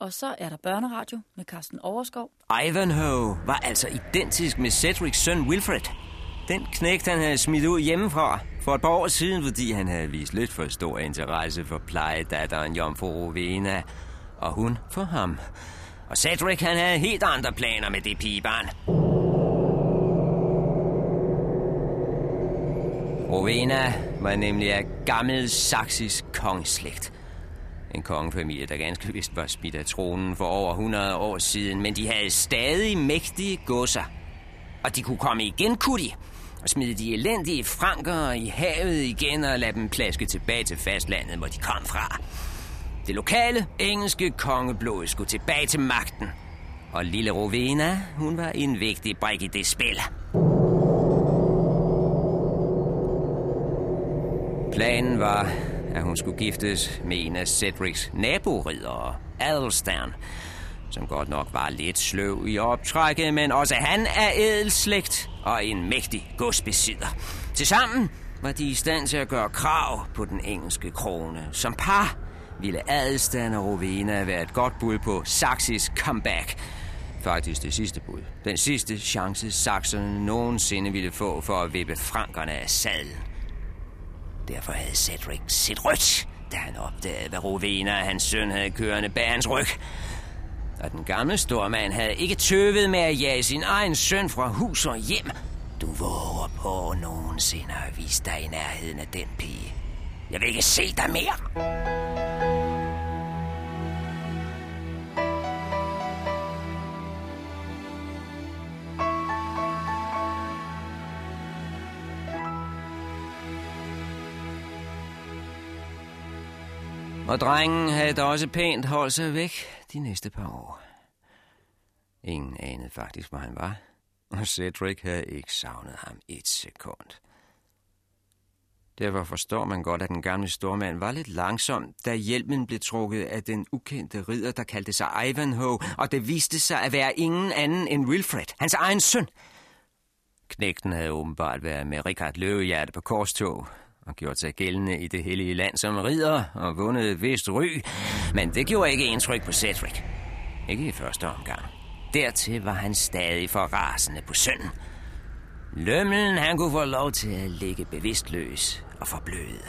Og så er der børneradio med Carsten Overskov. Ivanhoe var altså identisk med Cedrics søn Wilfred. Den knægt, han havde smidt ud hjemmefra for et par år siden, fordi han havde vist lidt for stor interesse for plejedatteren Jomfru Rowena, og hun for ham. Og Cedric, han havde helt andre planer med det pigebarn. Rowena var nemlig af gammel saksisk kongeslægt. En kongefamilie, der ganske vist var smidt af tronen for over 100 år siden, men de havde stadig mægtige godser. Og de kunne komme igen, kunne de, og smide de elendige franker i havet igen og lade dem plaske tilbage til fastlandet, hvor de kom fra. Det lokale engelske kongeblod skulle tilbage til magten. Og lille Rovena, hun var en vigtig brik i det spil. Planen var, at hun skulle giftes med en af Cedrics naboridere, Adelstan, som godt nok var lidt sløv i optrækket, men også han er edelslægt og en mægtig godsbesidder. Tilsammen var de i stand til at gøre krav på den engelske krone. Som par ville Adelstan og Rowena være et godt bud på Saxis comeback. Faktisk det sidste bud. Den sidste chance, saxerne nogensinde ville få for at vippe frankerne af sadlen. Derfor havde Cedric sit rødt, da han opdagede, hvad Rovena og hans søn havde kørende bag hans ryg. Og den gamle stormand havde ikke tøvet med at jage sin egen søn fra hus og hjem. Du våger på nogensinde at vise dig i nærheden af den pige. Jeg vil ikke se dig mere. Og drengen havde da også pænt holdt sig væk de næste par år. Ingen anede faktisk, hvor han var, og Cedric havde ikke savnet ham et sekund. Derfor forstår man godt, at den gamle stormand var lidt langsom, da hjelmen blev trukket af den ukendte ridder, der kaldte sig Ivanhoe, og det viste sig at være ingen anden end Wilfred, hans egen søn. Knægten havde åbenbart været med Richard Løvehjerte på korstog, og gjort sig gældende i det hellige land som ridder og vundet et vist ry, men det gjorde ikke indtryk på Cedric. Ikke i første omgang. Dertil var han stadig for rasende på sønnen. Lømmelen, han kunne få lov til at ligge bevidstløs og forbløde.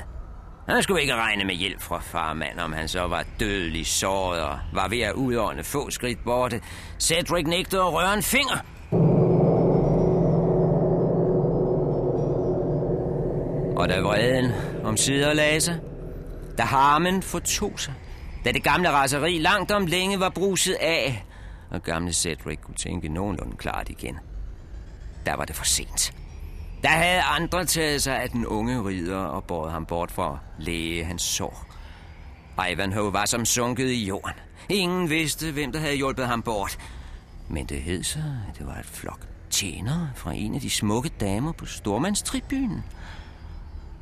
Han skulle ikke regne med hjælp fra farmand, om han så var dødelig såret og var ved at udånde få skridt borte. Cedric nægtede at røre en finger. Og da vreden om sider lagde sig, da harmen fortog sig, da det gamle raseri langt om længe var bruset af, og gamle Cedric kunne tænke nogenlunde klart igen, der var det for sent. Der havde andre taget sig af den unge ridder og båret ham bort for at læge hans sår. Ivanhoe var som sunket i jorden. Ingen vidste, hvem der havde hjulpet ham bort. Men det hed sig, at det var et flok tjenere fra en af de smukke damer på Stormandstribunen.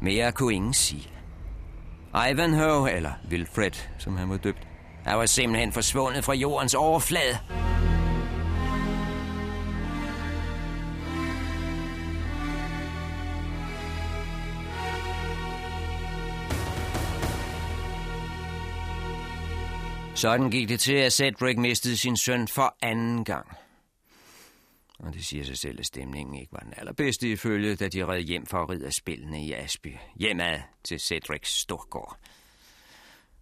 Mere kunne ingen sige. Ivanhoe, eller Wilfred, som han var døbt, er var simpelthen forsvundet fra jordens overflade. Sådan gik det til, at Cedric mistede sin søn for anden gang. Og det siger sig selv, at stemningen ikke var den allerbedste ifølge, da de red hjem for at ride spillene i Asby. Hjemad til Cedrics storgård.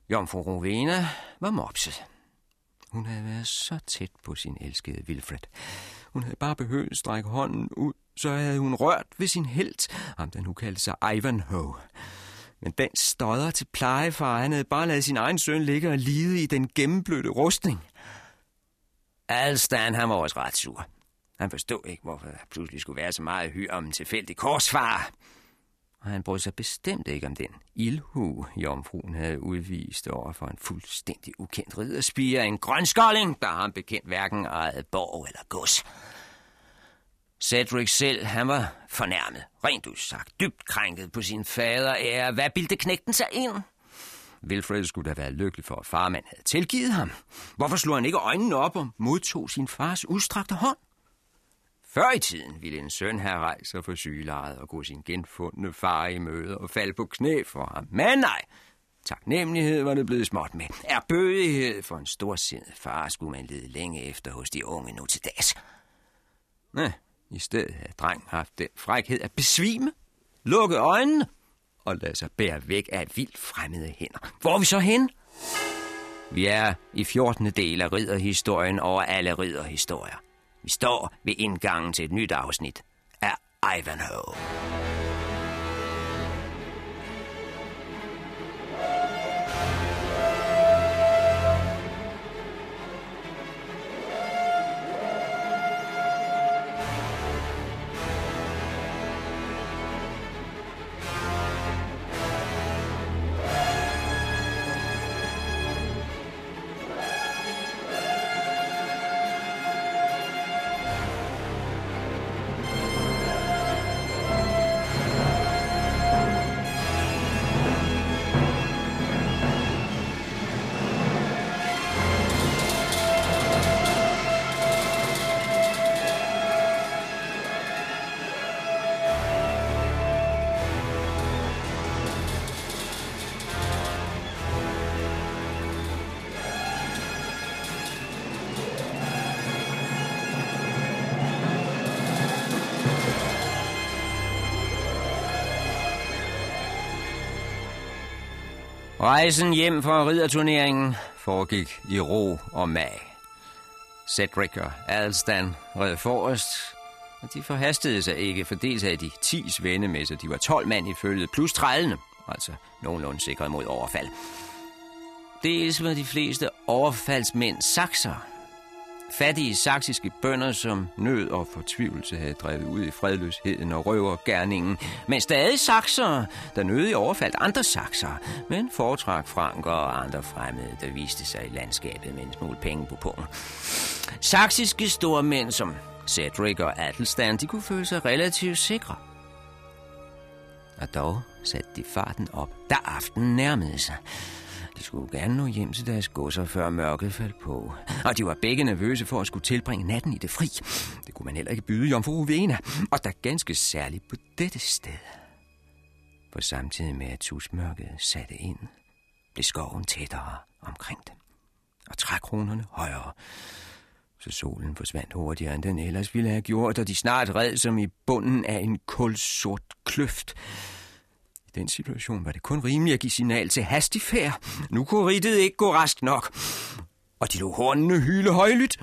Jomfru Rowena var mopset. Hun havde været så tæt på sin elskede Wilfred. Hun havde bare behøvet at strække hånden ud, så havde hun rørt ved sin helt, ham den nu kaldte sig Ivanhoe. Men den stodder til plejefar, han havde bare lavet sin egen søn ligge og lide i den gennemblødte rustning. Alstan, han var også ret sur. Han forstod ikke, hvorfor der pludselig skulle være så meget hyr om en tilfældig korsfar. Og han brød sig bestemt ikke om den ildhu, jomfruen havde udvist over for en fuldstændig ukendt ridderspiger, en grønskolding, der ham bekendt hverken ejet borg eller gods. Cedric selv, han var fornærmet, rent udsagt, dybt krænket på sin fader ære. Hvad bildte knægten sig ind? Wilfred skulle da være lykkelig for, at farmand havde tilgivet ham. Hvorfor slog han ikke øjnene op og modtog sin fars udstrakte hånd? Før i tiden ville en søn have rejst sig for sygelejet og gå sin genfundne far i møde og falde på knæ for ham. Men nej, Taknemmelighed var det blevet småt med. Er bødighed for en storsindet far skulle man lede længe efter hos de unge nu til dags. Nej, i stedet havde drengen haft den frækhed at besvime, lukke øjnene og lade sig bære væk af vildt fremmede hænder. Hvor er vi så hen? Vi er i 14. del af ridderhistorien over alle ridderhistorier. Vi står ved indgangen til et nyt afsnit af Ivanhoe. Rejsen hjem fra ridderturneringen foregik i ro og mag. Cedric og Alstan red forrest, og de forhastede sig ikke, for dels havde de 10 svende med sig. De var 12 mand i følget, plus trællende, altså nogenlunde sikret mod overfald. Dels var de fleste overfaldsmænd sakser, Fattige saksiske bønder, som nød og fortvivlelse havde drevet ud i fredløsheden og røver gerningen, men stadig sakser, der nød i overfaldt andre sakser, men foretrak franker og andre fremmede, der viste sig i landskabet med en smule penge på pungen. Saksiske stormænd som Cedric og Adelstan, de kunne føle sig relativt sikre. Og dog satte de farten op, da aftenen nærmede sig. Skulle gerne nå hjem til deres godser, før mørket faldt på. Og de var begge nervøse for at skulle tilbringe natten i det fri. Det kunne man heller ikke byde Jomfru Uvena. Og der ganske særligt på dette sted. For samtidig med at tusmørket satte ind, blev skoven tættere omkring dem. Og trækronerne højere. Så solen forsvandt hurtigere, end den ellers ville have gjort, og de snart red som i bunden af en kulsort kløft den situation var det kun rimeligt at give signal til hastig færd. Nu kunne ridtet ikke gå rask nok. Og de lå hornene hyle højlydt.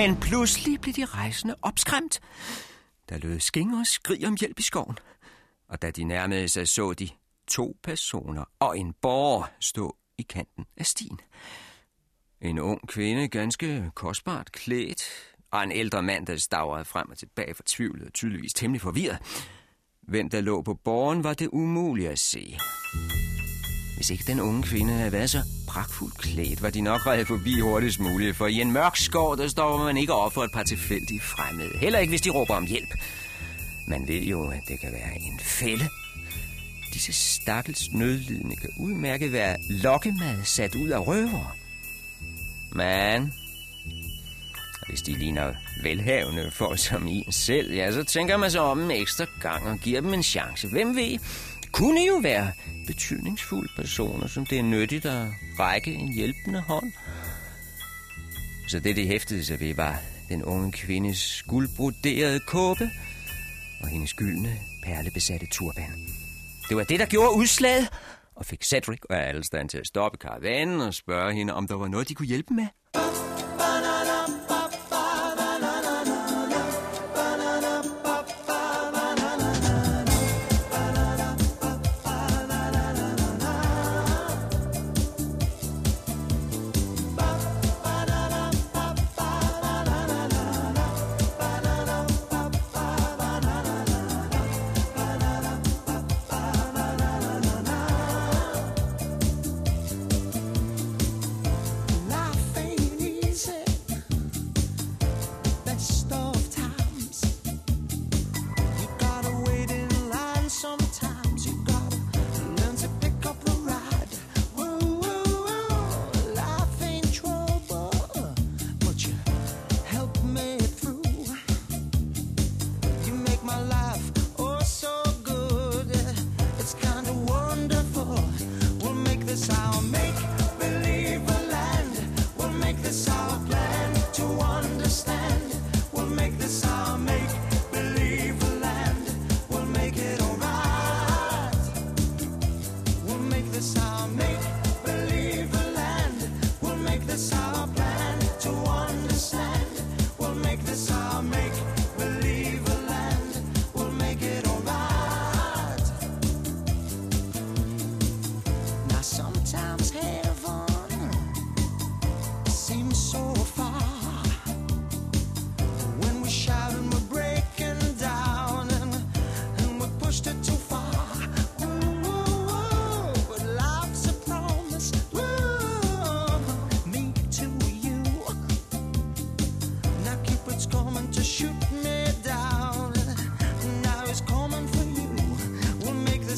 Men pludselig blev de rejsende opskræmt. Der lød skinger og skrig om hjælp i skoven. Og da de nærmede sig, så de to personer og en borger stå i kanten af stien. En ung kvinde, ganske kostbart klædt, og en ældre mand, der stavrede frem og tilbage fortvivlet og tydeligvis temmelig forvirret. Hvem der lå på borgen, var det umuligt at se. Hvis ikke den unge kvinde havde været så pragtfuldt klædt, var de nok reddet forbi hurtigst muligt, for i en mørk skov, der står man ikke op for et par tilfældige fremmede. Heller ikke, hvis de råber om hjælp. Man ved jo, at det kan være en fælde. Disse stakkels nødlidende kan udmærket være lokkemad sat ud af røver. Men hvis de ligner velhavende for som en selv, ja, så tænker man sig om en ekstra gang og giver dem en chance. Hvem ved? Kunne jo være betydningsfulde personer, som det er nyttigt at række en hjælpende hånd. Så det, de hæftede sig ved, var den unge kvindes guldbroderede kåbe og hendes gyldne perlebesatte turban. Det var det, der gjorde udslaget, og fik Cedric og Alstan til at stoppe karavanen og spørge hende, om der var noget, de kunne hjælpe med.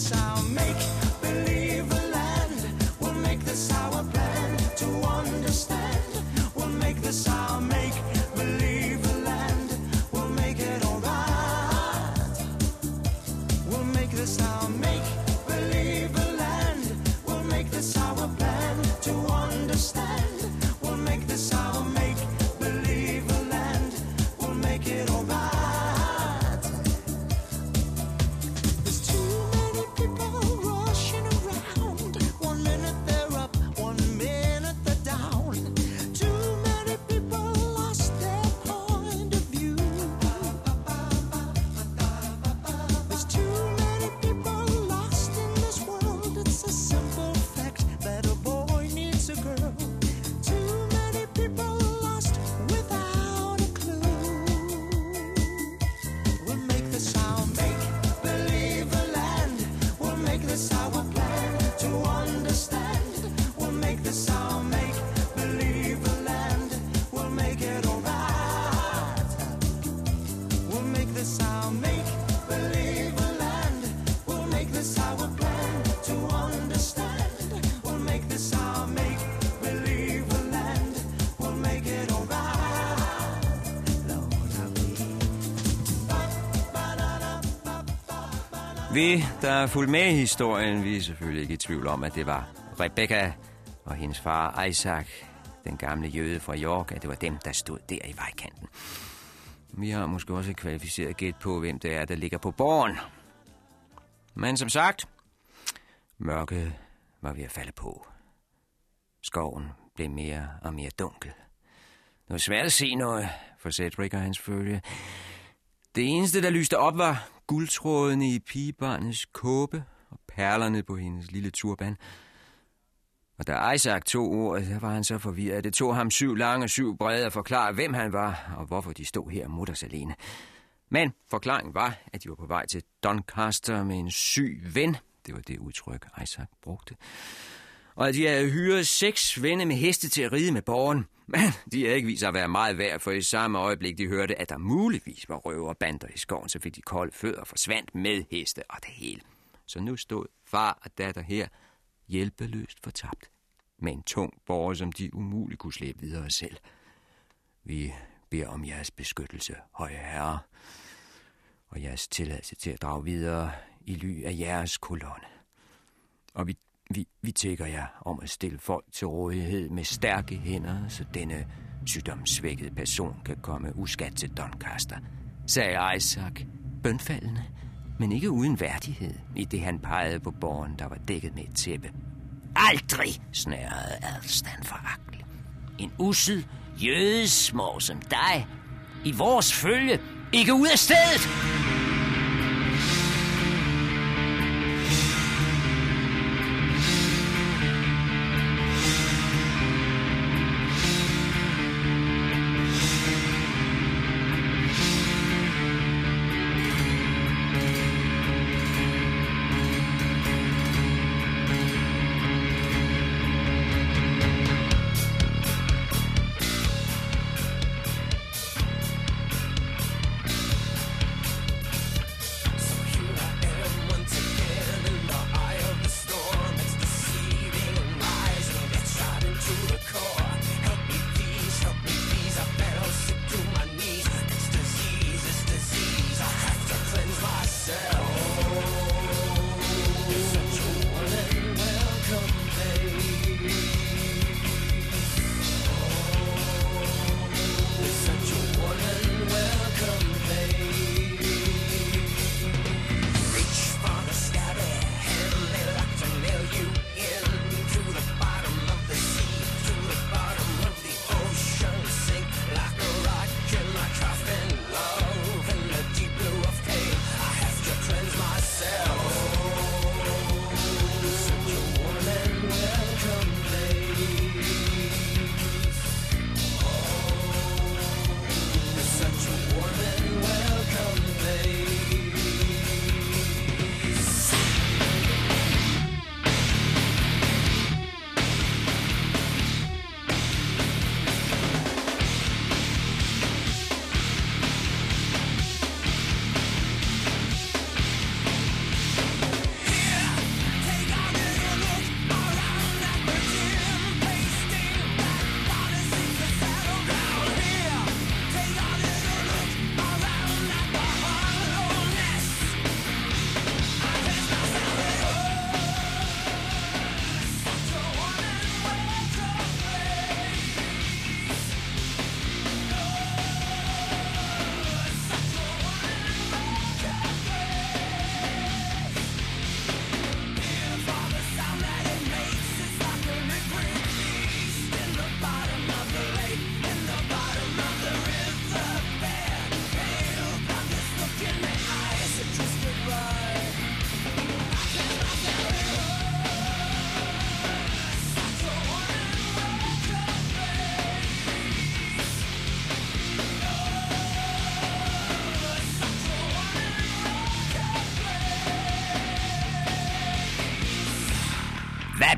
sound. Vi, der er fuldt med i historien, vi er selvfølgelig ikke i tvivl om, at det var Rebecca og hendes far Isaac, den gamle jøde fra York, at det var dem, der stod der i vejkanten. Vi har måske også kvalificeret gæt på, hvem det er, der ligger på borgen. Men som sagt, mørket var ved at falde på. Skoven blev mere og mere dunkel. Det var svært at se noget for Cedric og hans følge. Det eneste, der lyste op, var guldtrådene i pigebarnets kåbe og perlerne på hendes lille turban. Og da Isaac tog ordet, der var han så forvirret, det tog ham syv lange, syv brede at forklare, hvem han var, og hvorfor de stod her mutters alene. Men forklaringen var, at de var på vej til Doncaster med en syg ven. Det var det udtryk, Isaac brugte. Og at de havde hyret seks venne med heste til at ride med borgen. Men de havde ikke vist sig at være meget værd, for i samme øjeblik de hørte, at der muligvis var røverbander i skoven, så fik de kolde fødder og forsvandt med heste og det hele. Så nu stod far og datter her hjælpeløst fortabt med en tung borger, som de umuligt kunne slæbe videre selv. Vi beder om jeres beskyttelse, høje herre, og jeres tilladelse til at drage videre i ly af jeres kolonne. Og vi, vi, vi tækker jer om at stille folk til rådighed med stærke hænder, så denne sygdomssvækkede person kan komme uskat til Doncaster, sagde Isaac, bønfaldende, men ikke uden værdighed, i det han pegede på borgen, der var dækket med et tæppe. Aldrig, snærede Adelstan foragteligt. En ussel jødesmå som dig, i vores følge, ikke ud af stedet!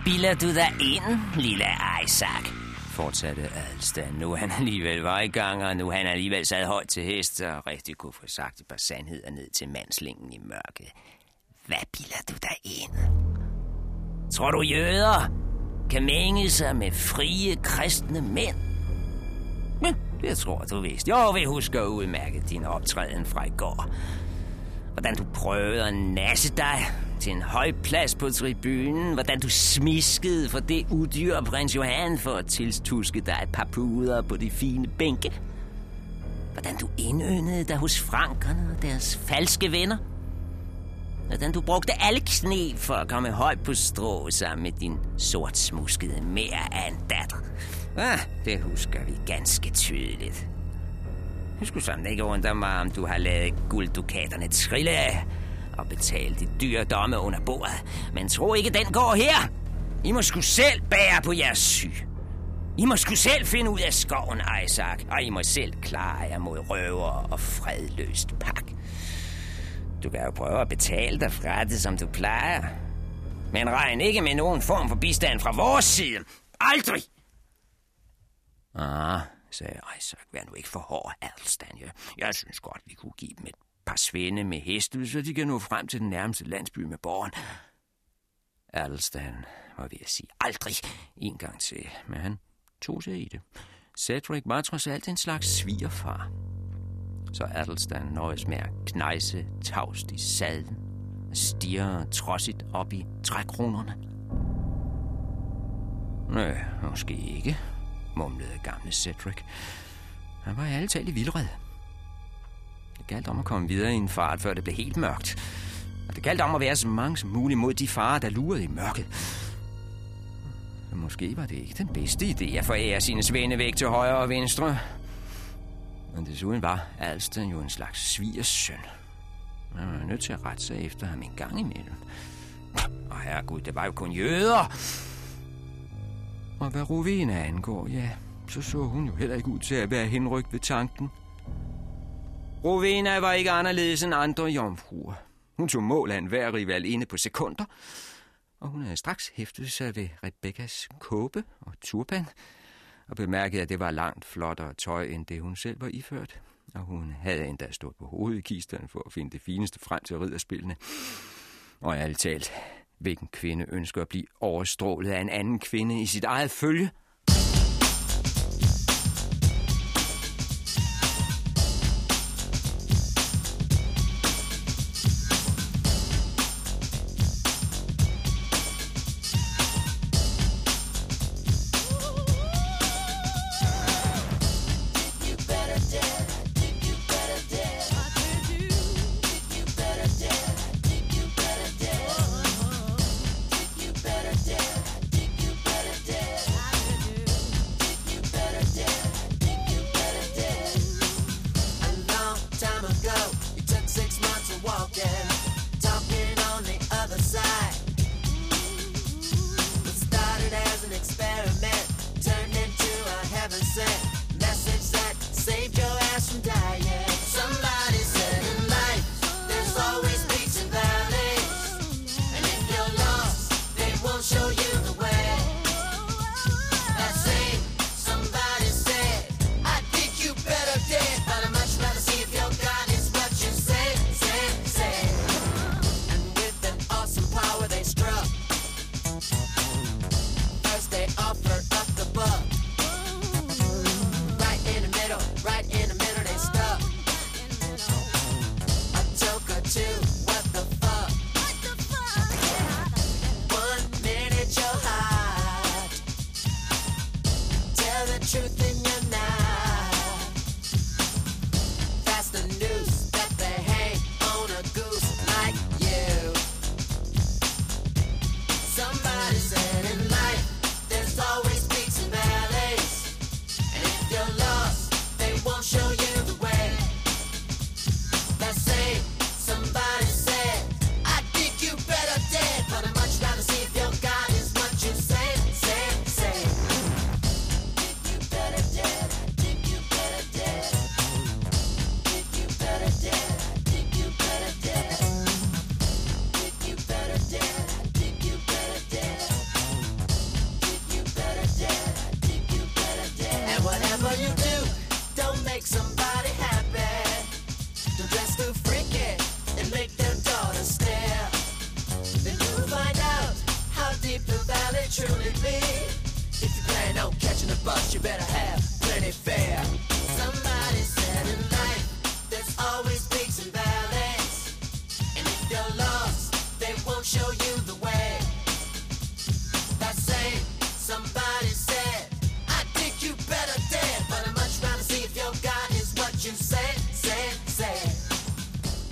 Bilder du dig ind, lille Isaac? Fortsatte Adelstan. Nu han alligevel var i gang, og nu han alligevel sad højt til hest, og rigtig kunne få sagt et par sandheder ned til mandslingen i mørket. Hvad bilder du dig ind? Tror du jøder kan mænge sig med frie kristne mænd? Men det tror du vist. Jo, vi husker udmærket din optræden fra i går. Hvordan du prøvede at nasse dig til en høj plads på tribunen. Hvordan du smiskede for det udyr prins Johan for at tilstuske dig et par puder på de fine bænke. Hvordan du indøndede dig hos frankerne og deres falske venner. Hvordan du brugte alle knep for at komme højt på strå sammen med din sortsmuskede mere af en datter. Ah, det husker vi ganske tydeligt. Jeg skulle sådan ikke undre mig, om du har lavet gulddukaterne trille og betale de dyre domme under bordet. Men tro ikke, den går her. I må skulle selv bære på jeres syg. I må skulle selv finde ud af skoven, Isaac, og I må selv klare jer mod røver og fredløst pak. Du kan jo prøve at betale dig fra det, som du plejer. Men regn ikke med nogen form for bistand fra vores side. Aldrig! Ah, sagde Isaac. Vær nu ikke for hård, Adelstan. Jeg, jeg synes godt, vi kunne give dem et par svende med heste, så de kan nå frem til den nærmeste landsby med borgen. Adelstan var ved at sige aldrig en gang til, men han tog sig i det. Cedric var trods alt en slags svigerfar. Så Adelstan nøjes med at knejse tavst i sadlen og stirre trodsigt op i trækronerne. Nej, måske ikke, mumlede gamle Cedric. Han var i alle talt i vildred. Det galt om at komme videre i en fart, før det blev helt mørkt. Og det galt om at være så mange som muligt mod de farer, der lurede i mørket. Så måske var det ikke den bedste idé at forære sine svende væk til højre og venstre. Men desuden var Alsten jo en slags svigers søn. Man var nødt til at rette sig efter ham en gang imellem. Og herregud, det var jo kun jøder. Og hvad Rovena angår, ja, så så hun jo heller ikke ud til at være henrygt ved tanken. Rovena var ikke anderledes end andre jomfruer. Hun tog mål af enhver rival inde på sekunder, og hun havde straks hæftet sig ved Rebekkas kåbe og turban, og bemærkede, at det var langt flottere tøj, end det hun selv var iført. Og hun havde endda stået på hovedet i kisterne for at finde det fineste frem til ridderspillene. Og ærligt talt, hvilken kvinde ønsker at blive overstrålet af en anden kvinde i sit eget følge?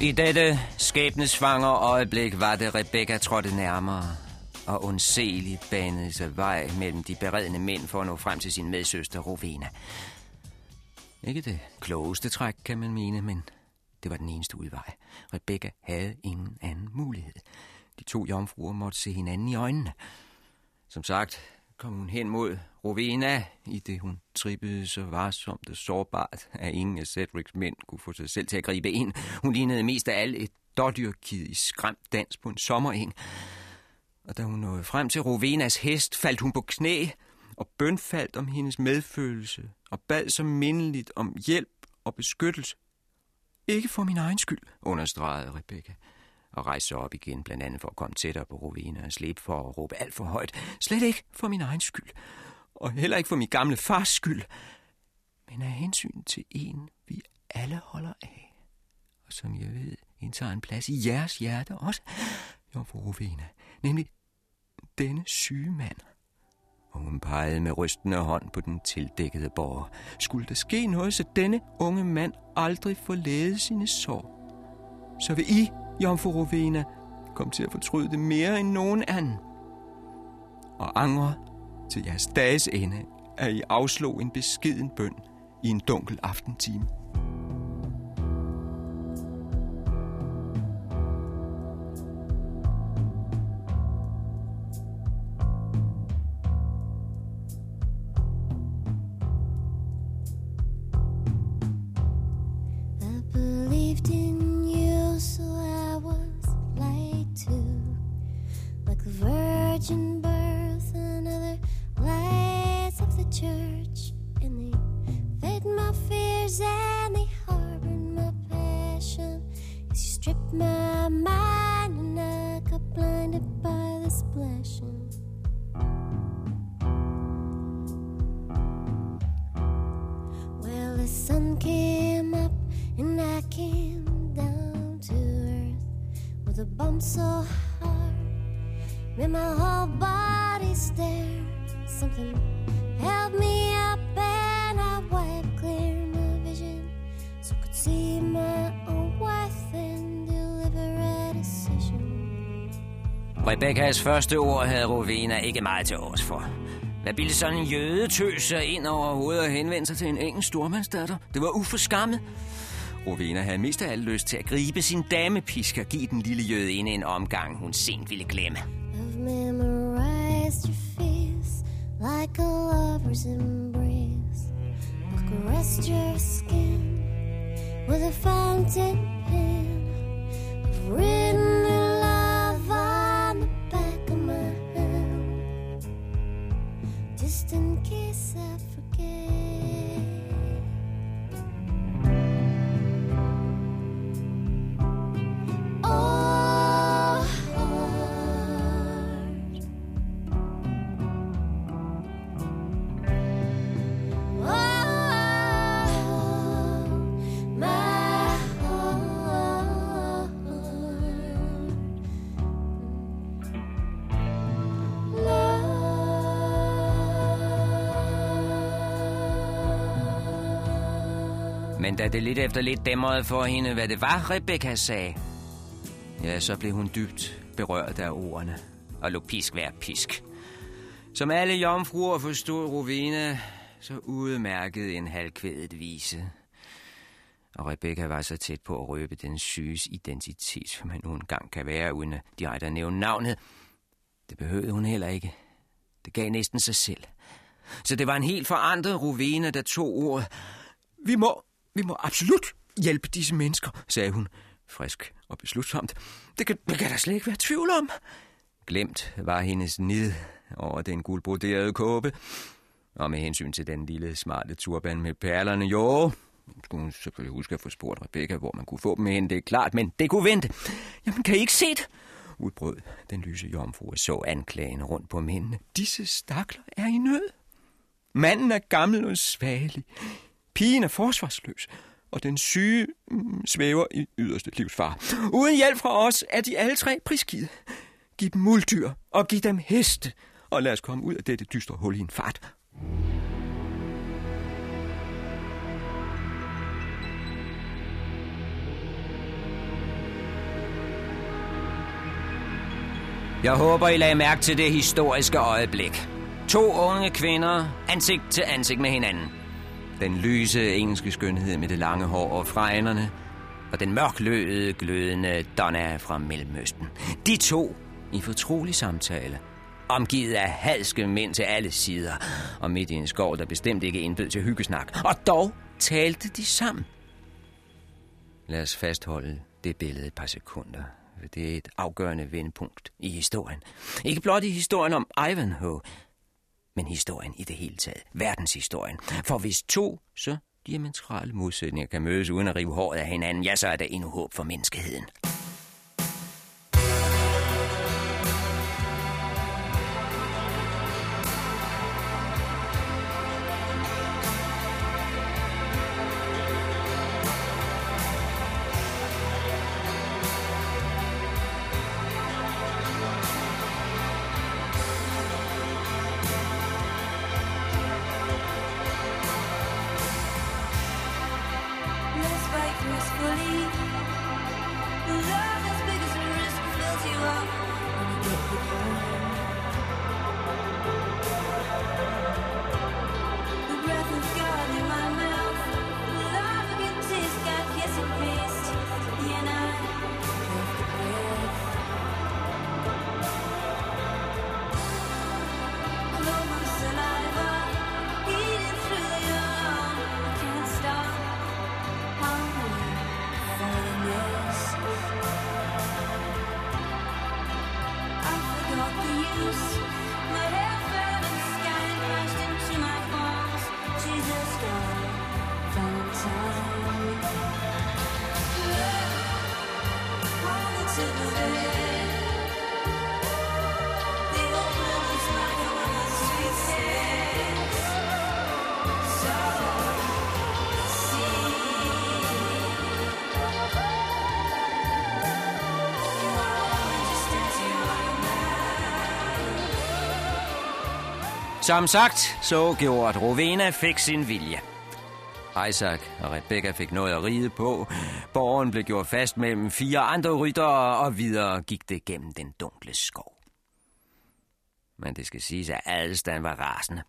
I dette skæbnesvanger øjeblik var det, Rebecca trådte nærmere og ondseligt banede sig vej mellem de beredne mænd for at nå frem til sin medsøster Rovena. Ikke det klogeste træk, kan man mene, men det var den eneste udvej. Rebecca havde ingen anden mulighed. De to jomfruer måtte se hinanden i øjnene. Som sagt kom hun hen mod Rovena, i det hun trippede så varsomt og sårbart, at ingen af Cedrics mænd kunne få sig selv til at gribe ind. Hun lignede mest af alt et dårdyrkid i skræmt dans på en sommereng. Og da hun nåede frem til Rovenas hest, faldt hun på knæ og bønfaldt om hendes medfølelse og bad så mindeligt om hjælp og beskyttelse. Ikke for min egen skyld, understregede Rebecca og rejste sig op igen, blandt andet for at komme tættere på Rovena og slippe for at råbe alt for højt. Slet ikke for min egen skyld, og heller ikke for min gamle fars skyld, men af hensyn til en, vi alle holder af, og som jeg ved indtager en plads i jeres hjerte også, jomfru Rovena, nemlig denne syge mand. Og hun pegede med rystende hånd på den tildækkede borger. Skulle der ske noget, så denne unge mand aldrig forlede sine sår, så vil I, jomfru Rovena, kom til at fortryde det mere end nogen anden. Og angre til jeres dages ende, at I afslog en beskeden bøn i en dunkel aftentime. I believed in Rebekkas første ord havde Rovena ikke meget til års for. Hvad ville sådan en jødetøs sig ind over hovedet og henvende sig til en engelsk stormandsdatter? Det var uforskammet. Rovena havde mest af alt lyst til at gribe sin damepisk og give den lille jøde jødinde en omgang, hun sent ville glemme. Face like a lover's embrace. Your skin with a fountain Men da det lidt efter lidt dæmrede for hende, hvad det var, Rebecca sagde, ja, så blev hun dybt berørt af ordene og lå pisk hver pisk. Som alle jomfruer forstod Rovina, så udmærkede en halvkvædet vise. Og Rebecca var så tæt på at røbe den syges identitet, som man nu engang kan være, uden at direkte at nævne navnet. Det behøvede hun heller ikke. Det gav næsten sig selv. Så det var en helt forandret Rovena, der tog ordet. Vi må, vi må absolut hjælpe disse mennesker, sagde hun, frisk og beslutsomt. Det kan, det kan der slet ikke være tvivl om. Glemt var hendes nid over den guldbroderede kåbe. Og med hensyn til den lille smarte turban med perlerne, jo, skulle hun selvfølgelig huske at få spurgt Rebecca, hvor man kunne få dem hen, det er klart, men det kunne vente. Jamen, kan I ikke se det? Udbrød den lyse jomfru og så anklagende rundt på mændene. Disse stakler er i nød. Manden er gammel og svagelig. Pigen er forsvarsløs, og den syge mm, svæver i yderste livsfar. Uden hjælp fra os er de alle tre prisgivet. Giv dem muldyr, og giv dem heste, og lad os komme ud af dette dystre hul i en fart. Jeg håber, I lagde mærke til det historiske øjeblik. To unge kvinder, ansigt til ansigt med hinanden. Den lyse engelske skønhed med det lange hår og fregnerne, og den mørkløede, glødende Donna fra Mellemøsten. De to i fortrolig samtale, omgivet af halske mænd til alle sider, og midt i en skov, der bestemt ikke indbød til hyggesnak. Og dog talte de sammen. Lad os fastholde det billede et par sekunder. Det er et afgørende vendepunkt i historien. Ikke blot i historien om Ivanhoe, men historien i det hele taget. Verdenshistorien. For hvis to så diametrale modsætninger kan mødes uden at rive håret af hinanden, ja, så er der endnu håb for menneskeheden. Som sagt, så gjorde at fik sin vilje. Isaac og Rebecca fik noget at ride på. Borgen blev gjort fast mellem fire andre ryttere, og videre gik det gennem den dunkle skov. Men det skal siges, at Adelstan var rasende.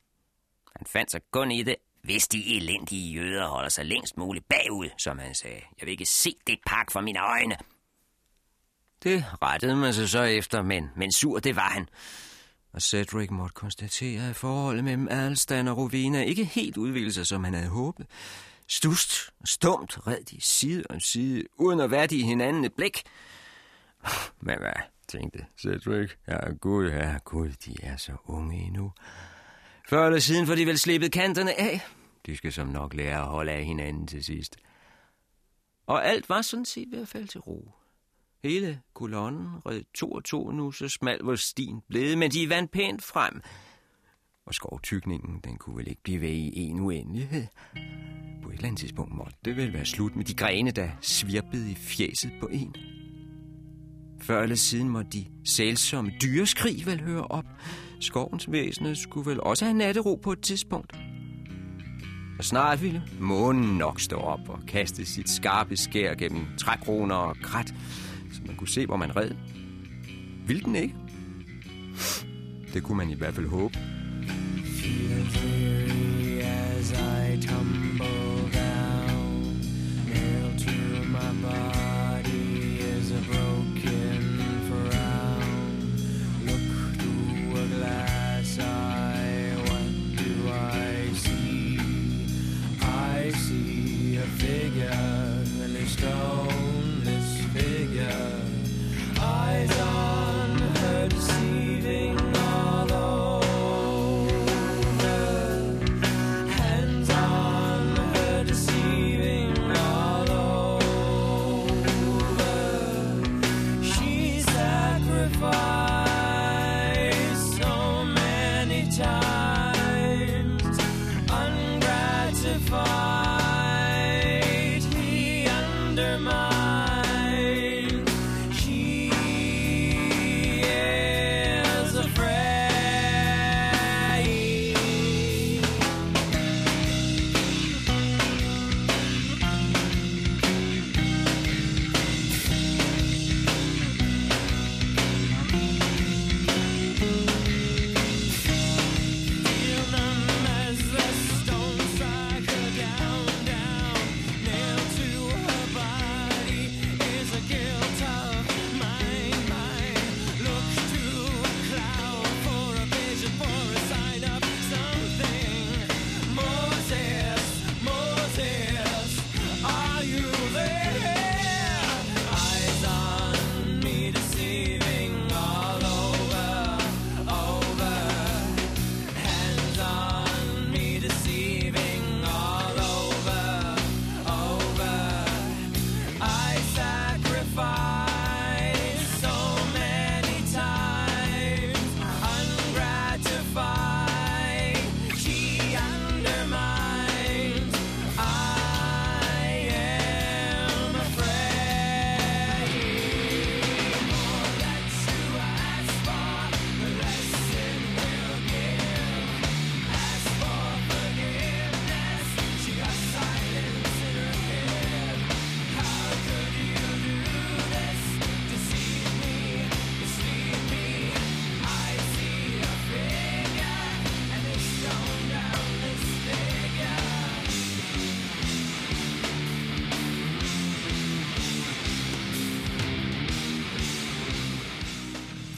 Han fandt sig kun i det, hvis de elendige jøder holder sig længst muligt bagud, som han sagde. Jeg vil ikke se det pak for mine øjne. Det rettede man sig så efter, men, men sur det var han. Og Cedric måtte konstatere, at forholdet mellem Adelstan og Rowena ikke helt udviklede sig, som han havde håbet. Stust og stumt red de side om side, uden at være hinanden et blik. Men hvad, tænkte Cedric. Ja, gud, ja, gud, de er så unge endnu. Før eller siden får de vel slippet kanterne af. De skal som nok lære at holde af hinanden til sidst. Og alt var sådan set ved at falde til ro. Hele kolonnen red to og to nu, så smal var stien blevet, men de vandt pænt frem. Og skovtykningen, den kunne vel ikke blive ved i en uendelighed. På et eller andet tidspunkt måtte det vel være slut med de grene, der svirpede i fjeset på en. Før eller siden må de sælsomme dyreskrig vel høre op. Skovens væsener skulle vel også have nattero på et tidspunkt. Og snart ville månen nok stå op og kaste sit skarpe skær gennem trækroner og krat, man kunne se, hvor man red. Vil den ikke? Det kunne man i hvert fald håbe. Feels weary as I tumble down. Nailed to my body is a broken frown. Look through a glass eye, what do I see? I see a figure,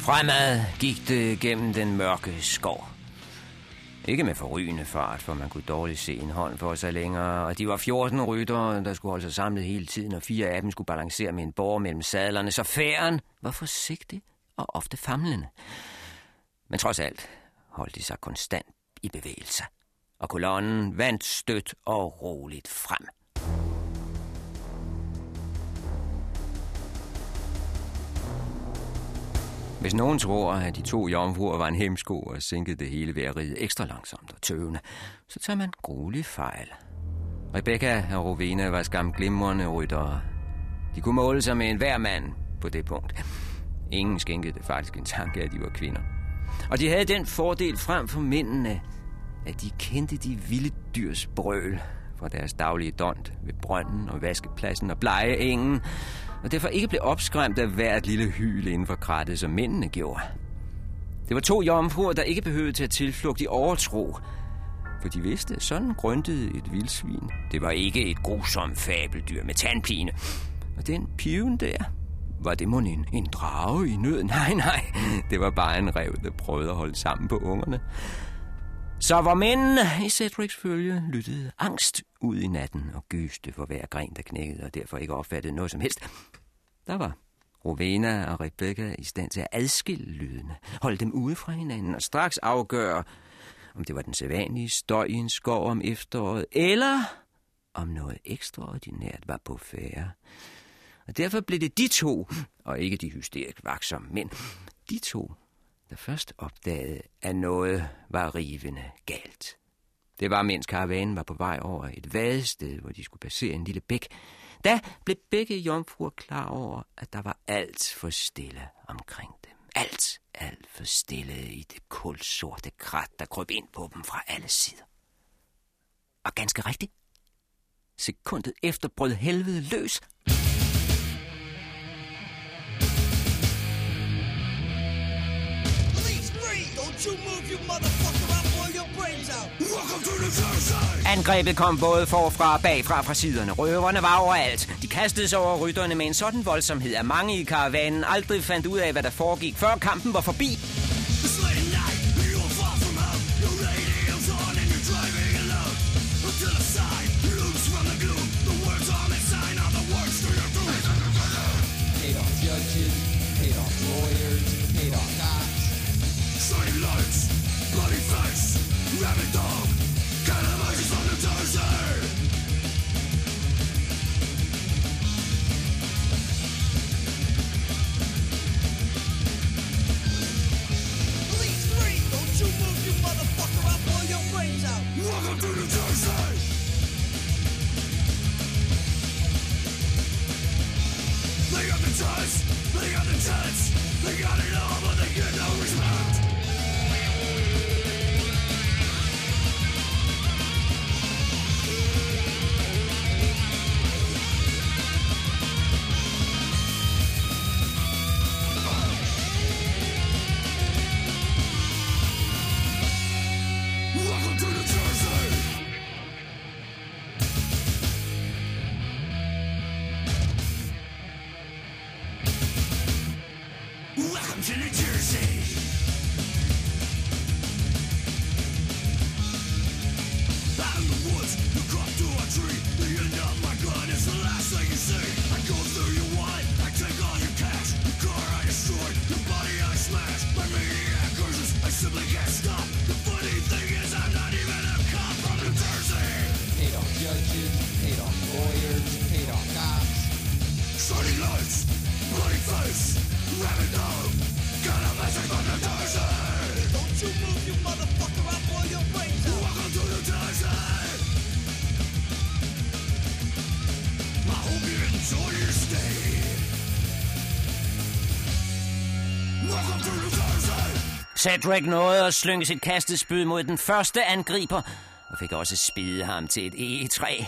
Fremad gik det gennem den mørke skov. Ikke med forrygende fart, for man kunne dårligt se en hånd for sig længere, og de var 14 ryttere, der skulle holde sig samlet hele tiden, og fire af dem skulle balancere med en borg mellem sadlerne, så færen var forsigtig og ofte famlende. Men trods alt holdt de sig konstant i bevægelse, og kolonnen vandt stødt og roligt frem. Hvis nogen tror, at de to jomfruer var en hemsko og sænkede det hele ved at ride ekstra langsomt og tøvende, så tager man gruelig fejl. Rebecca og Rovena var skam glimrende ryttere. De kunne måle sig med enhver mand på det punkt. Ingen skænkede det faktisk en tanke, at de var kvinder. Og de havde den fordel frem for mændene, at de kendte de vilde dyrs brøl fra deres daglige dont ved brønden og vaskepladsen og blege engen, og derfor ikke blev opskræmt af hvert lille hyl inden for krattet, som mændene gjorde. Det var to jomfruer, der ikke behøvede til at tilflugte i overtro, for de vidste, sådan grøntede et vildsvin. Det var ikke et grusomt fabeldyr med tandpine. Og den piven der, var det mon en, en drage i nød? Nej, nej, det var bare en rev, der prøvede at holde sammen på ungerne. Så hvor mændene i Cedrics følge lyttede angst ud i natten og gyste for hver gren, der knækkede, og derfor ikke opfattede noget som helst. Der var Rovena og Rebecca i stand til at adskille lydene, holde dem ude fra hinanden og straks afgøre, om det var den sædvanlige støj i en skov om efteråret, eller om noget ekstraordinært var på færre. Og derfor blev det de to, og ikke de hysterisk vaksomme mænd, de to, der først opdagede, at noget var rivende galt. Det var, mens karavanen var på vej over et vadested, hvor de skulle passere en lille bæk. Da blev begge jomfruer klar over, at der var alt for stille omkring dem. Alt, alt for stille i det kulsorte krat, der krøb ind på dem fra alle sider. Og ganske rigtigt. Sekundet efter brød helvede løs. Angrebet kom både forfra og bagfra fra siderne. Røverne var overalt. De kastede sig over rytterne med en sådan voldsomhed, at mange i karavanen aldrig fandt ud af, hvad der foregik, før kampen var forbi. Lights, bloody face, rabid dog. Cannibals on the Thursday! Please free! Don't you move, you motherfucker! I'll blow your brains out! Welcome to the Thursday! They got the ties, they got the tents, they got it all, but they get no respect. Cedric nåede at slynge sit kastet spyd mod den første angriber, og fik også spide ham til et egetræ.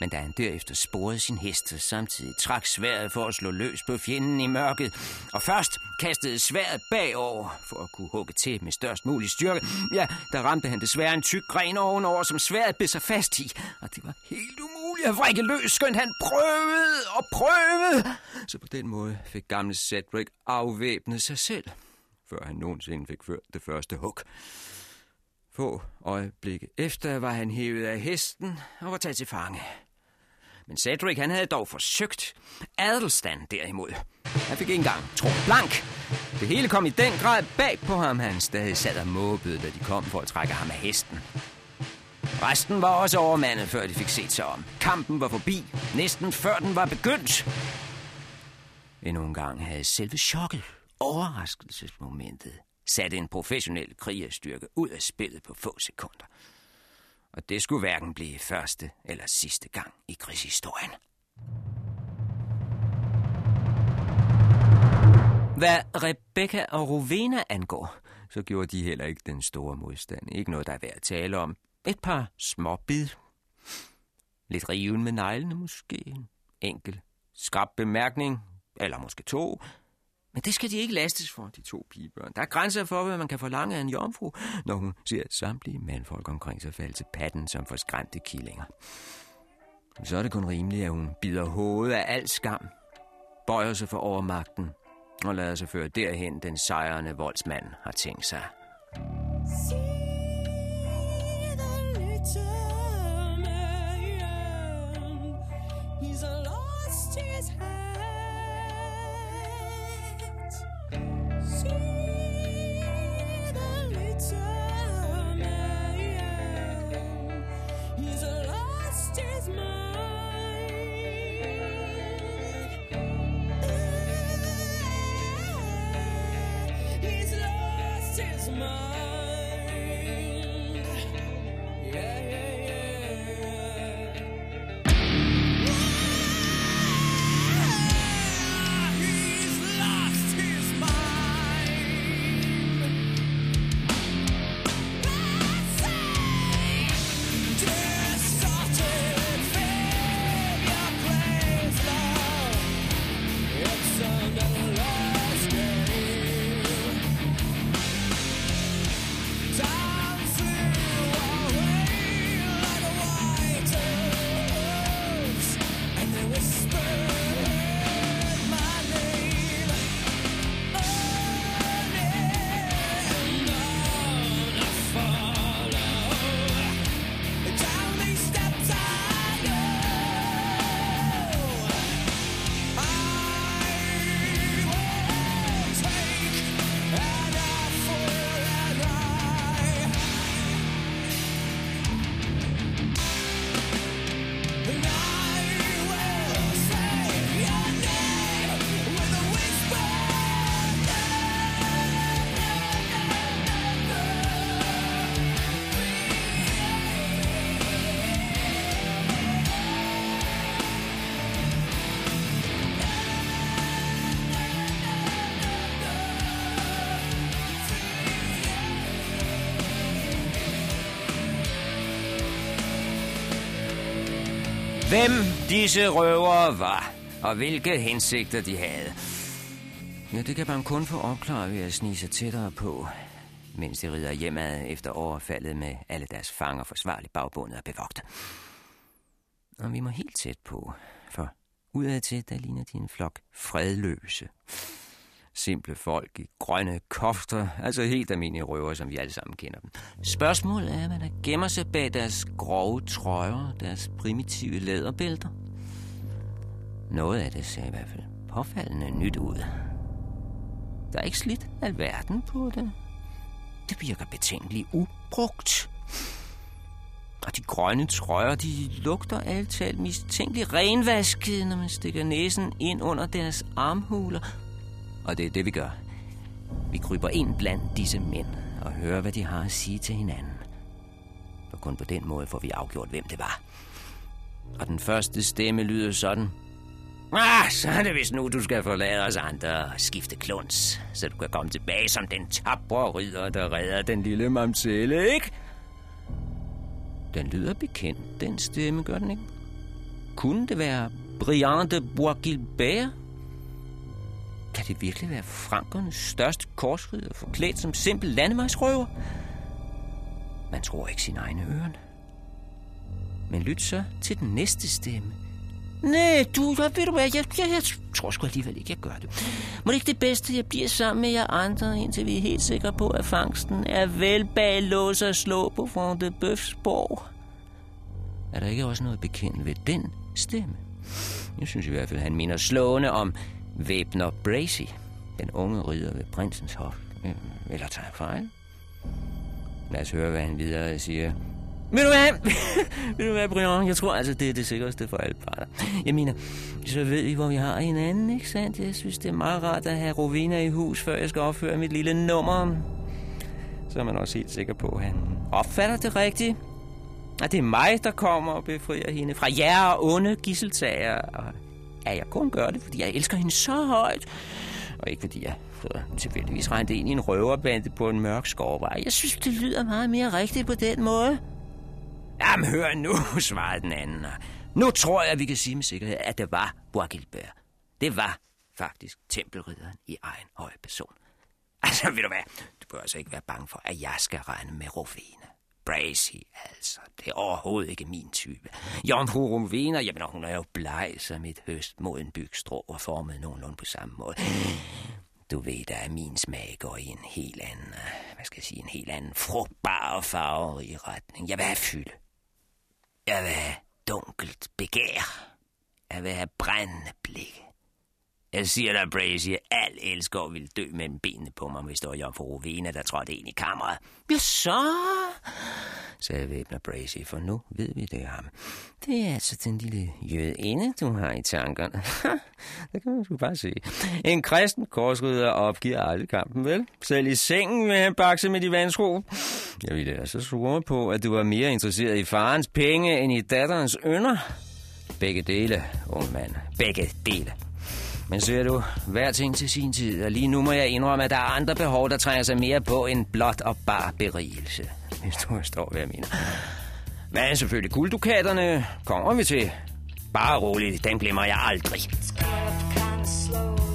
Men da han derefter sporede sin hest, og samtidig trak sværet for at slå løs på fjenden i mørket, og først kastede sværet bagover for at kunne hugge til med størst mulig styrke, ja, der ramte han desværre en tyk gren ovenover, som sværet blev sig fast i, og det var helt umuligt umuligt at vrikke løs, skønt han prøvede og prøvede. Så på den måde fik gamle Cedric afvæbnet sig selv, før han nogensinde fik ført det første hug. Få øjeblikke efter var han hævet af hesten og var taget til fange. Men Cedric han havde dog forsøgt. Adelstan derimod. Han fik ikke engang tro blank. Det hele kom i den grad bag på ham, han stadig sad og måbede, da de kom for at trække ham af hesten. Resten var også overmandet, før de fik set sig om. Kampen var forbi, næsten før den var begyndt. Endnu en gang havde selve chokket, overraskelsesmomentet, satte en professionel krigerstyrke ud af spillet på få sekunder. Og det skulle hverken blive første eller sidste gang i krigshistorien. Hvad Rebecca og Rowena angår, så gjorde de heller ikke den store modstand. Ikke noget, der er værd at tale om. Et par små bid. Lidt riven med neglene måske. En enkel skrab bemærkning, eller måske to. Men det skal de ikke lastes for, de to pigebørn. Der er grænser for, hvad man kan forlange af en jomfru, når hun ser samtlige mandfolk omkring sig falde til patten som forskræmte killinger. Så er det kun rimeligt, at hun bider hovedet af al skam, bøjer sig for overmagten og lader sig føre derhen, den sejrende voldsmand har tænkt sig. The little man. He's lost his head. Hvem disse røvere var, og hvilke hensigter de havde. Ja, det kan man kun få opklaret ved at snige sig tættere på, mens de rider hjemad efter overfaldet med alle deres fanger forsvarligt bagbundet og bevogtet. Og vi må helt tæt på, for udadtil, der ligner de en flok fredløse. Simple folk i grønne kofter, altså helt almindelige røver, som vi alle sammen kender dem. Spørgsmålet er, hvad der gemmer sig bag deres grove trøjer, deres primitive læderbælter. Noget af det ser i hvert fald påfaldende nyt ud. Der er ikke slidt alverden på det. Det virker betænkeligt ubrugt. Og de grønne trøjer, de lugter alt talt mistænkeligt renvasket, når man stikker næsen ind under deres armhuler. Og det er det, vi gør. Vi kryber ind blandt disse mænd og hører, hvad de har at sige til hinanden. For kun på den måde får vi afgjort, hvem det var. Og den første stemme lyder sådan. Ah, så er det vist nu, du skal forlade os andre og skifte kluns, så du kan komme tilbage som den tabre ridder, der redder den lille mamselle, ikke? Den lyder bekendt, den stemme, gør den ikke? Kunne det være Brian de Bois-Gilbert? Kan det virkelig være frankernes største korsridder forklædt som simpel landevejsrøver? Man tror ikke sin egne øren. Men lyt så til den næste stemme. Nej, du, jeg, ved du hvad, jeg, jeg, jeg tror sgu alligevel ikke, jeg gør det. Må det ikke det bedste, jeg bliver sammen med jer andre, indtil vi er helt sikre på, at fangsten er vel bag lås og slå på Front de Bøfsborg? Er der ikke også noget bekendt ved den stemme? Jeg synes i hvert fald, han minder slående om Væbner Bracy, den unge ridder ved prinsens hof. Øh, eller tager jeg fejl? Lad os høre, hvad han videre siger. Ved du hvad? ved du hvad, Brian? Jeg tror altså, det er det sikreste for alle parter. Jeg mener, så ved vi, hvor vi har hinanden, ikke sandt? Jeg synes, det er meget rart at have Rovina i hus, før jeg skal opføre mit lille nummer. Så er man også helt sikker på, at han opfatter det rigtigt. At det er mig, der kommer og befrier hende fra jer og onde gisseltager. Og at jeg kun gør det, fordi jeg elsker hende så højt. Og ikke fordi jeg tilfældigvis regnet ind i en røverbande på en mørk skovvej. Jeg synes, det lyder meget mere rigtigt på den måde. Jamen, hør nu, svarede den anden. Nu tror jeg, vi kan sige med sikkerhed, at det var Bois Det var faktisk tempelridderen i egen høje person. Altså, ved du hvad? Du bør altså ikke være bange for, at jeg skal regne med Rufin. Bracy, altså. Det er overhovedet ikke min type. Jomfru Rumvina, jamen, hun er jo bleg som et høstmoden bygstrå og formet nogenlunde på samme måde. Du ved da, at min smag går i en helt anden, øh, hvad skal jeg sige, en helt anden frugtbar og farverig retning. Jeg vil have fylde. Jeg vil have dunkelt begær. Jeg vil have brændende blikke. Jeg siger dig, Brazy, al elsker vil dø mellem benene på mig, hvis der var Jomfru Rovena, der trådte ind i kammeret. Ja, så, sagde væbner Brazy, for nu ved vi det ham. Det er altså den lille jødinde, du har i tankerne. det kan man sgu bare se. En kristen korsrydder opgiver aldrig kampen, vel? Selv i sengen vil han bakse med de vandsko. Jeg ville altså svore på, at du var mere interesseret i farens penge end i datterens ynder. Begge dele, ung mand. Begge dele. Men ser du, hver ting til sin tid, og lige nu må jeg indrømme, at der er andre behov, der trænger sig mere på end blot og bar berigelse. Hvis du forstår, hvad jeg mener. Men selvfølgelig gulddukaterne kommer vi til. Bare roligt, den glemmer jeg aldrig. It's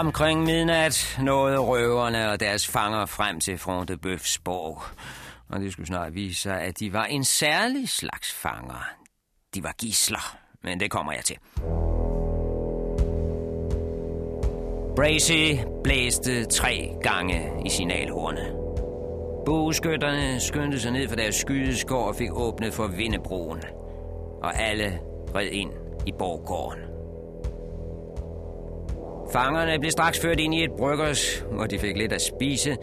Omkring midnat nåede røverne og deres fanger frem til Front de Bøfs borg. Og det skulle snart vise sig, at de var en særlig slags fanger. De var gisler, men det kommer jeg til. Bracy blæste tre gange i signalhornet. Bueskytterne skyndte sig ned for deres skydeskår og fik åbnet for vindebroen. Og alle red ind i borggården. Fangerne blev straks ført ind i et bryggers, hvor de fik lidt at spise.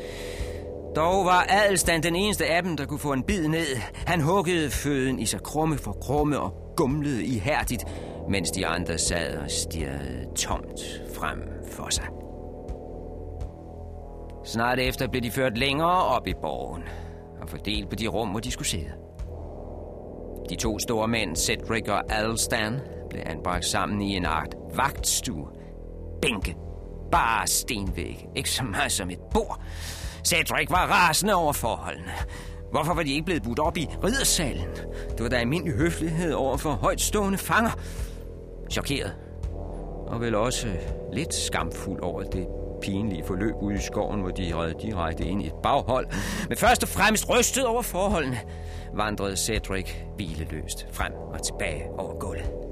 Dog var Adelstan den eneste af dem, der kunne få en bid ned. Han huggede føden i sig krumme for krumme og gumlede ihærdigt, mens de andre sad og stirrede tomt frem for sig. Snart efter blev de ført længere op i borgen og fordelt på de rum, hvor de skulle sidde. De to store mænd, Cedric og Adelstan, blev anbragt sammen i en art vagtstue. Bænke. Bare stenvæg. Ikke så meget som et bord. Cedric var rasende over forholdene. Hvorfor var de ikke blevet budt op i riddersalen? Det var da almindelig høflighed over for højtstående fanger. Chokeret. Og vel også lidt skamfuld over det pinlige forløb ude i skoven, hvor de red direkte ind i et baghold. Men først og fremmest rystet over forholdene, vandrede Cedric hvileløst frem og tilbage over gulvet.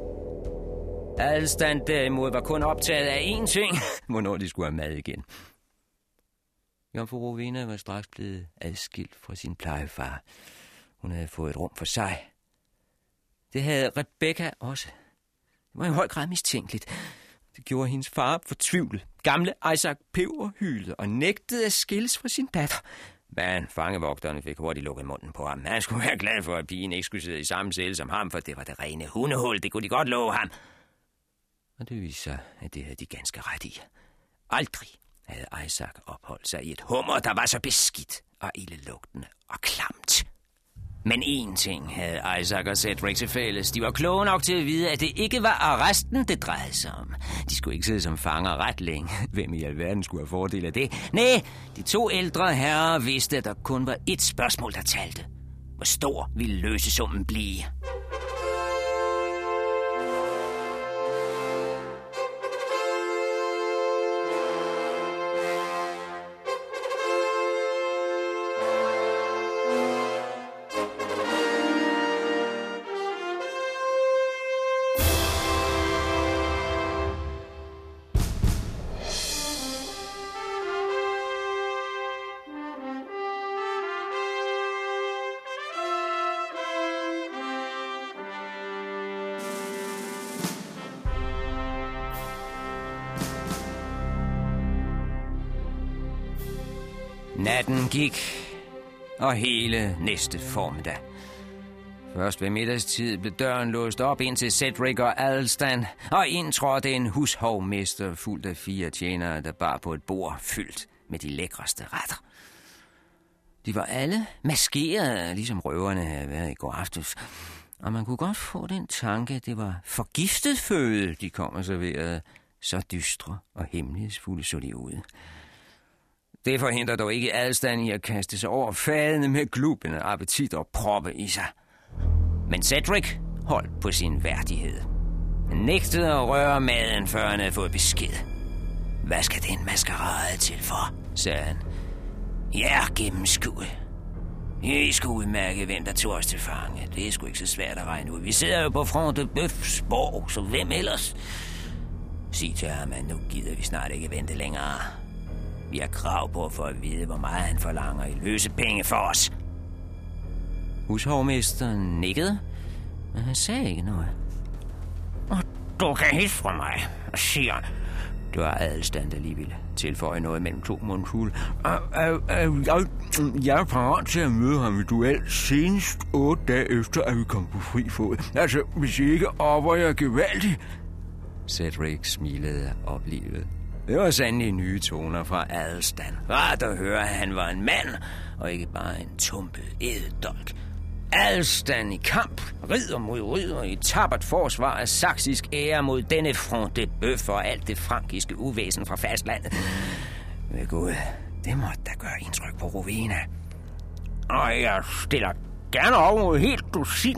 Adelstand derimod var kun optaget af én ting, hvornår de skulle have mad igen. Jomfru Rovina var straks blevet adskilt fra sin plejefar. Hun havde fået et rum for sig. Det havde Rebecca også. Det var i høj grad mistænkeligt. Det gjorde hendes far fortvivlet. Gamle Isaac Pever hylede og nægtede at skilles fra sin datter. Men fangevogterne fik hurtigt lukket munden på ham. Han skulle være glad for, at pigen ikke skulle sidde i samme celle som ham, for det var det rene hundehul. Det kunne de godt love ham. Og det viste sig, at det havde de ganske ret i. Aldrig havde Isaac opholdt sig i et hummer, der var så beskidt og ildelugtende og klamt. Men én ting havde Isaac og Cedric til fælles. De var kloge nok til at vide, at det ikke var arresten, det drejede sig om. De skulle ikke sidde som fanger ret længe. Hvem i alverden skulle have fordel af det? Nej, de to ældre herrer vidste, at der kun var ét spørgsmål, der talte. Hvor stor ville løsesummen blive? Gik, og hele næste formiddag. Først ved middagstid blev døren låst op ind til Cedric og Adelstan, og indtrådte en hushovmester fuldt af fire tjenere, der bar på et bord fyldt med de lækreste retter. De var alle maskerede, ligesom røverne havde været i går aftes. Og man kunne godt få den tanke, at det var forgiftet føde, de kom og serverede. Så dystre og hemmelighedsfulde så de ud. Det forhindrer dog ikke adstand i at kaste sig over fadene med glubende appetit og proppe i sig. Men Cedric holdt på sin værdighed. Han nægtede at røre maden, før han havde fået besked. Hvad skal den maskerade til for, sagde han. Ja, gennemskue. I skulle udmærke, hvem der tog os til fange. Det er sgu ikke så svært at regne ud. Vi sidder jo på front de Bøfs borg, så hvem ellers? Sig til ham, at nu gider vi snart ikke vente længere. Vi har krav på at få at vide, hvor meget han forlanger i løse penge for os. Hushovmesteren nikkede, men han sagde ikke noget. Og du kan hilse fra mig, siger han. Det var adelstand, der lige ville tilføje noget mellem to mundfulde. Jeg, jeg er parat til at møde ham i duel senest otte dage efter, at vi kom på fri fod. Altså, hvis I ikke opper jeg gevaldigt. Cedric smilede oplivet. Det var sandelig nye toner fra Adelstan. Rart at høre, at han var en mand, og ikke bare en tumpet eddolk. Adelstan i kamp, ridder mod ridder i tabert forsvar af saksisk ære mod denne front de bøf og alt det frankiske uvæsen fra fastlandet. Ved Gud, det måtte da gøre indtryk på Rovena. Og jeg stiller gerne over mod helt dusin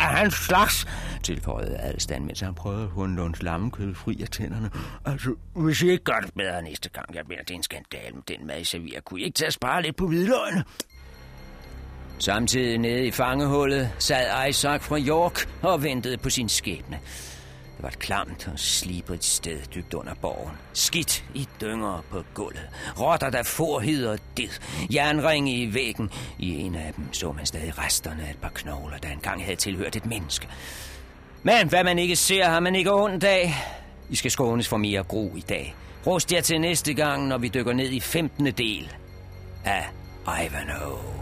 af hans slags, tilføjede Adelstand, mens han prøvede at hunde lunds lammekød fri af tænderne. Altså, hvis I ikke gør det bedre næste gang, jeg bliver det er en skandal med den mad, I serverer. Kunne I ikke tage at spare lidt på hvidløgene? Samtidig nede i fangehullet sad Isaac fra York og ventede på sin skæbne. Det var et klamt og slibret sted dybt under borgen. Skidt i dynger på gulvet. Rotter, der forhid og did. Jernringe i væggen. I en af dem så man stadig resterne af et par knogler, der engang havde tilhørt et menneske. Men hvad man ikke ser, har man ikke ondt af. I skal skånes for mere gro i dag. Rust jer til næste gang, når vi dykker ned i 15. del af Ivanhoe.